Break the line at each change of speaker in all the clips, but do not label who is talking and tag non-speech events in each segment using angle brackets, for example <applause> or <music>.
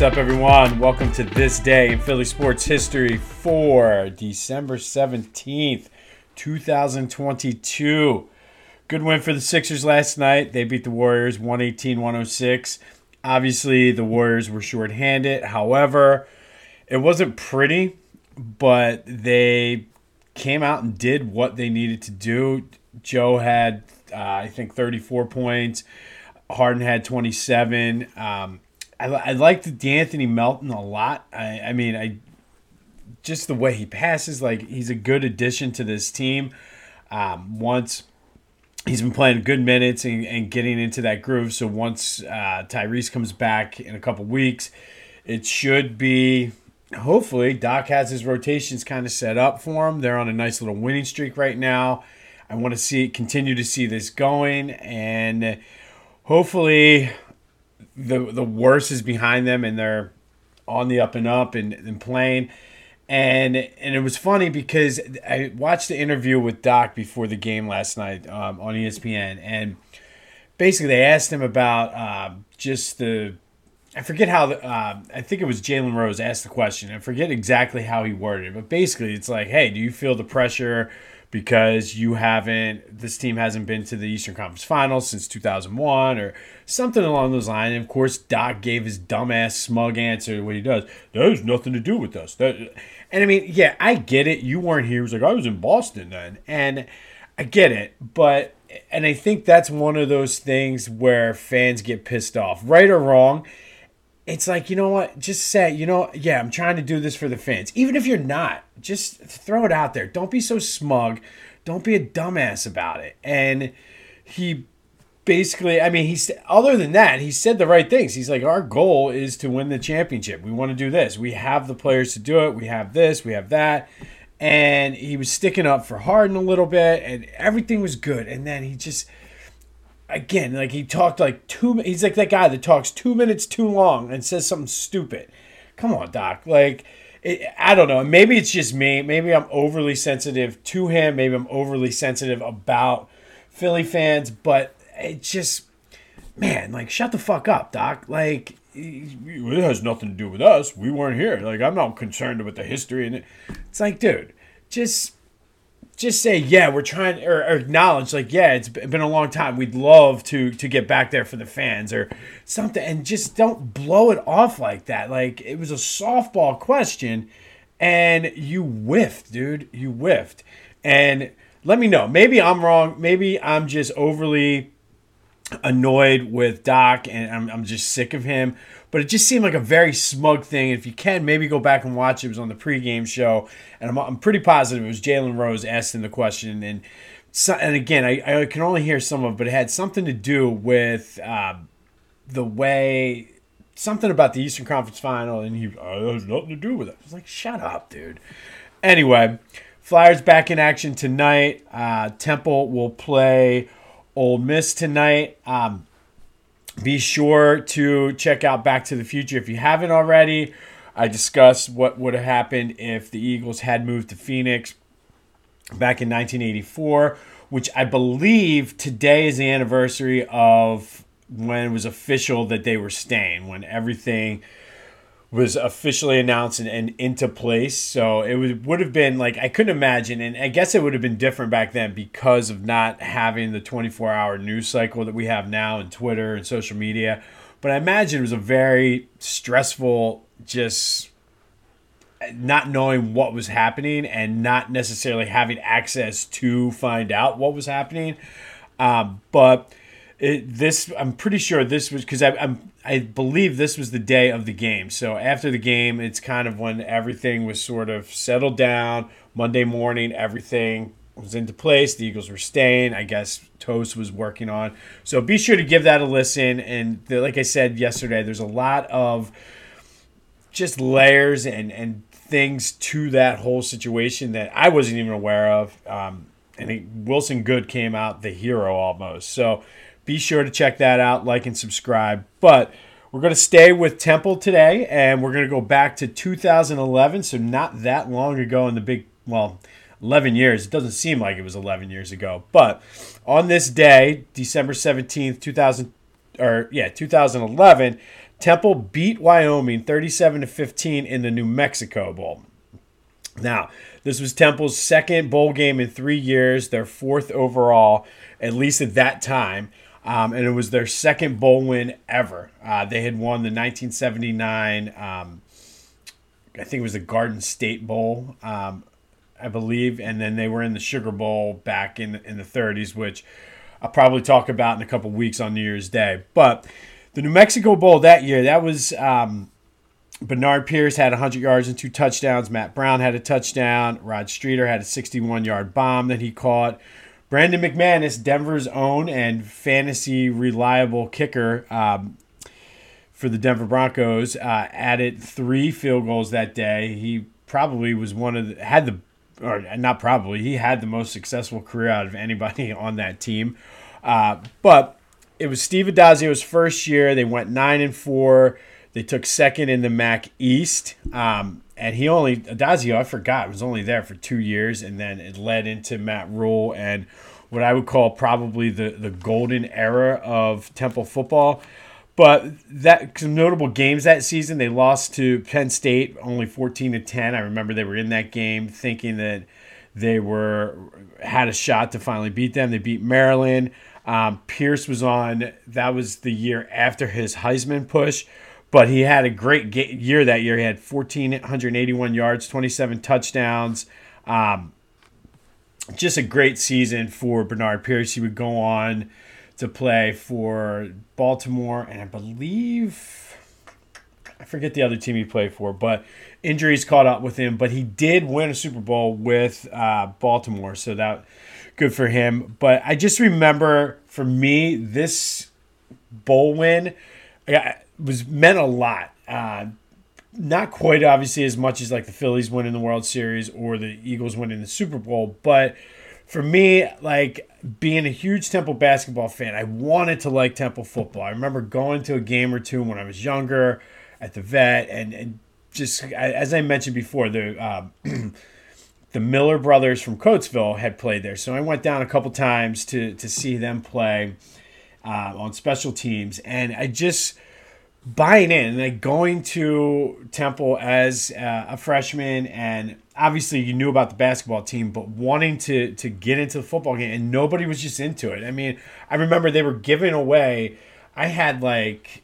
What's up, everyone? Welcome to this day in Philly sports history for December 17th, 2022. Good win for the Sixers last night. They beat the Warriors 118 106. Obviously, the Warriors were shorthanded. However, it wasn't pretty, but they came out and did what they needed to do. Joe had, uh, I think, 34 points. Harden had 27. Um, I, I liked De'Anthony Melton a lot. I, I mean, I just the way he passes, like he's a good addition to this team. Um, once he's been playing good minutes and, and getting into that groove, so once uh, Tyrese comes back in a couple weeks, it should be hopefully Doc has his rotations kind of set up for him. They're on a nice little winning streak right now. I want to see continue to see this going and hopefully the the worst is behind them and they're on the up and up and, and playing. And and it was funny because I watched the interview with Doc before the game last night um, on ESPN, and basically they asked him about uh, just the I forget how the, uh, I think it was Jalen Rose asked the question. I forget exactly how he worded it, but basically it's like, hey, do you feel the pressure because you haven't this team hasn't been to the Eastern Conference Finals since 2001 or something along those lines. And of course, Doc gave his dumbass smug answer what he does. That has nothing to do with us. That, and I mean, yeah, I get it. You weren't here. He was like, I was in Boston then, and I get it, but and I think that's one of those things where fans get pissed off, right or wrong it's like you know what? Just say you know yeah i'm trying to do this for the fans. Even if you're not just throw it out there. Don't be so smug. Don't be a dumbass about it. And he basically i mean he's other than that he said the right things. He's like our goal is to win the championship. We want to do this. We have the players to do it. We have this. We have that. And he was sticking up for harden a little bit and everything was good. And then he just again, like he talked like two. He's like that guy that talks two minutes too long and says something stupid. Come on, Doc. Like, it, I don't know. Maybe it's just me. Maybe I'm overly sensitive to him. Maybe I'm overly sensitive about Philly fans. But it just, man, like, shut the fuck up, Doc. Like, it has nothing to do with us. We weren't here. Like, I'm not concerned with the history. And it. it's like, dude, just just say yeah we're trying or, or, acknowledge like yeah it's been a long time. We'd love to to get back there for the fans or something. And just don't blow it off like that. Like it was a softball question and you whiffed dude. You whiffed. And let me know. Maybe i'm wrong. Maybe i'm just overly annoyed with doc and i'm, I'm just sick of him but it just seemed like a very smug thing. If you can, maybe go back and watch it. Was on the pregame show, and I'm, I'm pretty positive it was Jalen Rose asking the question. And so, and again, I, I can only hear some of it, but it had something to do with uh, the way something about the Eastern Conference Final, and he uh, has nothing to do with it. I was like, shut up, dude. Anyway, Flyers back in action tonight. Uh, Temple will play Ole Miss tonight. Um, be sure to check out Back to the Future if you haven't already. I discussed what would have happened if the Eagles had moved to Phoenix back in 1984, which I believe today is the anniversary of when it was official that they were staying, when everything was officially announced and, and, into place. So it would, would have been like, I couldn't imagine. And I guess it would have been different back then because of not having the 24 hour news cycle that we have now and Twitter and social media. But I imagine it was a very stressful, just not knowing what was happening and not necessarily having access to find out what was happening. Um, but it, this, I'm pretty sure this was because I'm I believe this was the day of the game. So after the game, it's kind of when everything was sort of settled down. Monday morning, everything was into place. The Eagles were staying. I guess Toast was working on. So be sure to give that a listen. And the, like I said yesterday, there's a lot of just layers and and things to that whole situation that I wasn't even aware of. Um, and Wilson Goode came out the hero almost. So be sure to check that out, like and subscribe. But we're going to stay with Temple today, and we're going to go back to 2011, so not that long ago in the big, well, 11 years. It doesn't seem like it was 11 years ago. But on this day, December 17th, 2000, or yeah, 2011, Temple beat Wyoming 37 to 15 in the New Mexico Bowl. Now, this was Temple's second bowl game in three years, their fourth overall, at least at that time. Um, and it was their second bowl win ever. Uh, they had won the 1979, um, I think it was the Garden State Bowl, um, I believe, and then they were in the Sugar Bowl back in in the 30s, which I'll probably talk about in a couple weeks on New Year's Day. But the New Mexico Bowl that year, that was um, Bernard Pierce had 100 yards and two touchdowns. Matt Brown had a touchdown. Rod Streater had a 61 yard bomb that he caught. Brandon McManus, Denver's own and fantasy reliable kicker um, for the Denver Broncos, uh, added three field goals that day. He probably was one of the, had the, or not probably, he had the most successful career out of anybody <laughs> on that team. Uh, but it was Steve Addazio's first year. They went nine and four. They took second in the MAC East. Um, and he only, Addazio, I forgot, was only there for two years. And then it led into Matt Rhule and what I would call probably the, the golden era of Temple football. But that some notable games that season, they lost to Penn State only 14 to 10. I remember they were in that game thinking that they were had a shot to finally beat them. They beat Maryland. Um, Pierce was on. That was the year after his Heisman push but he had a great year that year. He had 1,481 yards, 27 touchdowns. Um, just a great season for Bernard Pierce. He would go on to play for Baltimore, and I believe I forget the other team he played for, but injuries caught up with him. But he did win a Super Bowl with uh, Baltimore, so that good for him. But I just remember for me this bowl win. I, was meant a lot. Uh, not quite obviously as much as like the Phillies winning the World Series or the Eagles winning the Super Bowl, but for me, like being a huge Temple basketball fan, I wanted to like Temple football. I remember going to a game or two when I was younger at the vet, and, and just as I mentioned before, the uh, <clears throat> the Miller brothers from Coatesville had played there, so I went down a couple times to to see them play uh, on special teams, and I just buying in, and like going to Temple as uh, a freshman, and obviously you knew about the basketball team, but wanting to to get into the football game, and nobody was just into it. I mean, I remember they were giving away. I had like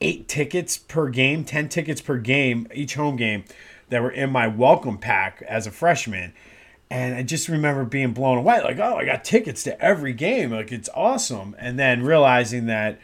eight tickets per game, ten tickets per game, each home game that were in my welcome pack as a freshman. And I just remember being blown away, like, oh, I got tickets to every game. Like, it's awesome. And then realizing that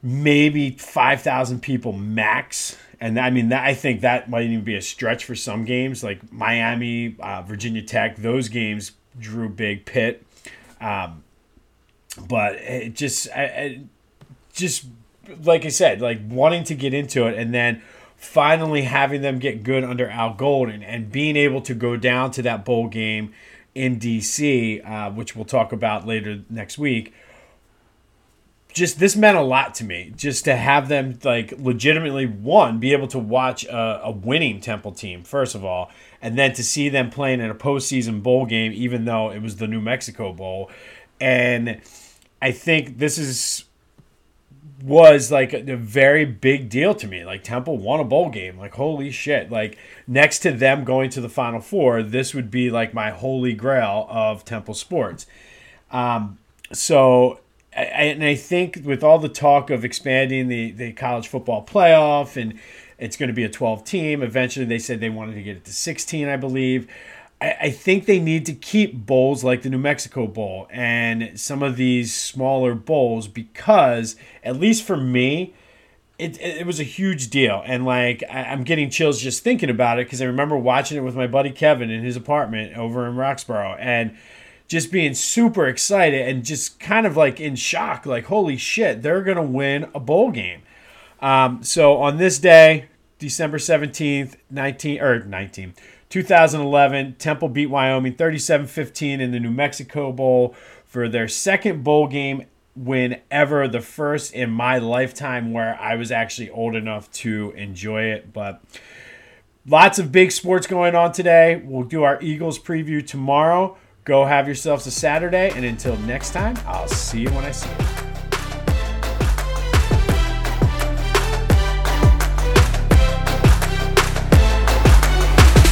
maybe 5,000 people max. And I mean, that, I think that might even be a stretch for some games like Miami, uh, Virginia Tech. Those games drew big pit. Um, but it just, I, just like I said, like wanting to get into it and then finally having them get good under Al Golden and being able to go down to that bowl game in DC, uh, which we'll talk about later next week just this meant a lot to me. Just to have them like legitimately one be able to watch a, a, winning temple team first of all and then to see them playing in a postseason bowl game even though it was the new mexico bowl. And i think this is was like a, a very big deal to me. Like temple won a bowl game. Like holy shit. Like next to them going to the final four this would be like my holy grail of temple sports. Um, so I, and I think with all the talk of expanding the, the college football playoff and it's going to be a 12 team, eventually they said they wanted to get it to 16, I believe. I, I think they need to keep bowls like the New Mexico Bowl and some of these smaller bowls because, at least for me, it, it, was a huge deal. And like, I, am getting chills just thinking about it because I remember watching it with my buddy Kevin in his apartment over in Roxborough. And just being super excited and just kind of like in shock, like, holy shit, they're going to win a bowl game. Um, so on this day, December 17th, 19 or 19, 2011, Temple beat Wyoming 37-15 in the New Mexico Bowl for their second bowl game win ever, the first in my lifetime where I was actually old enough to enjoy it, but lots of big sports going on today. We'll do our Eagles preview tomorrow. Go have yourselves a Saturday, and until next time, I'll see you when I see you.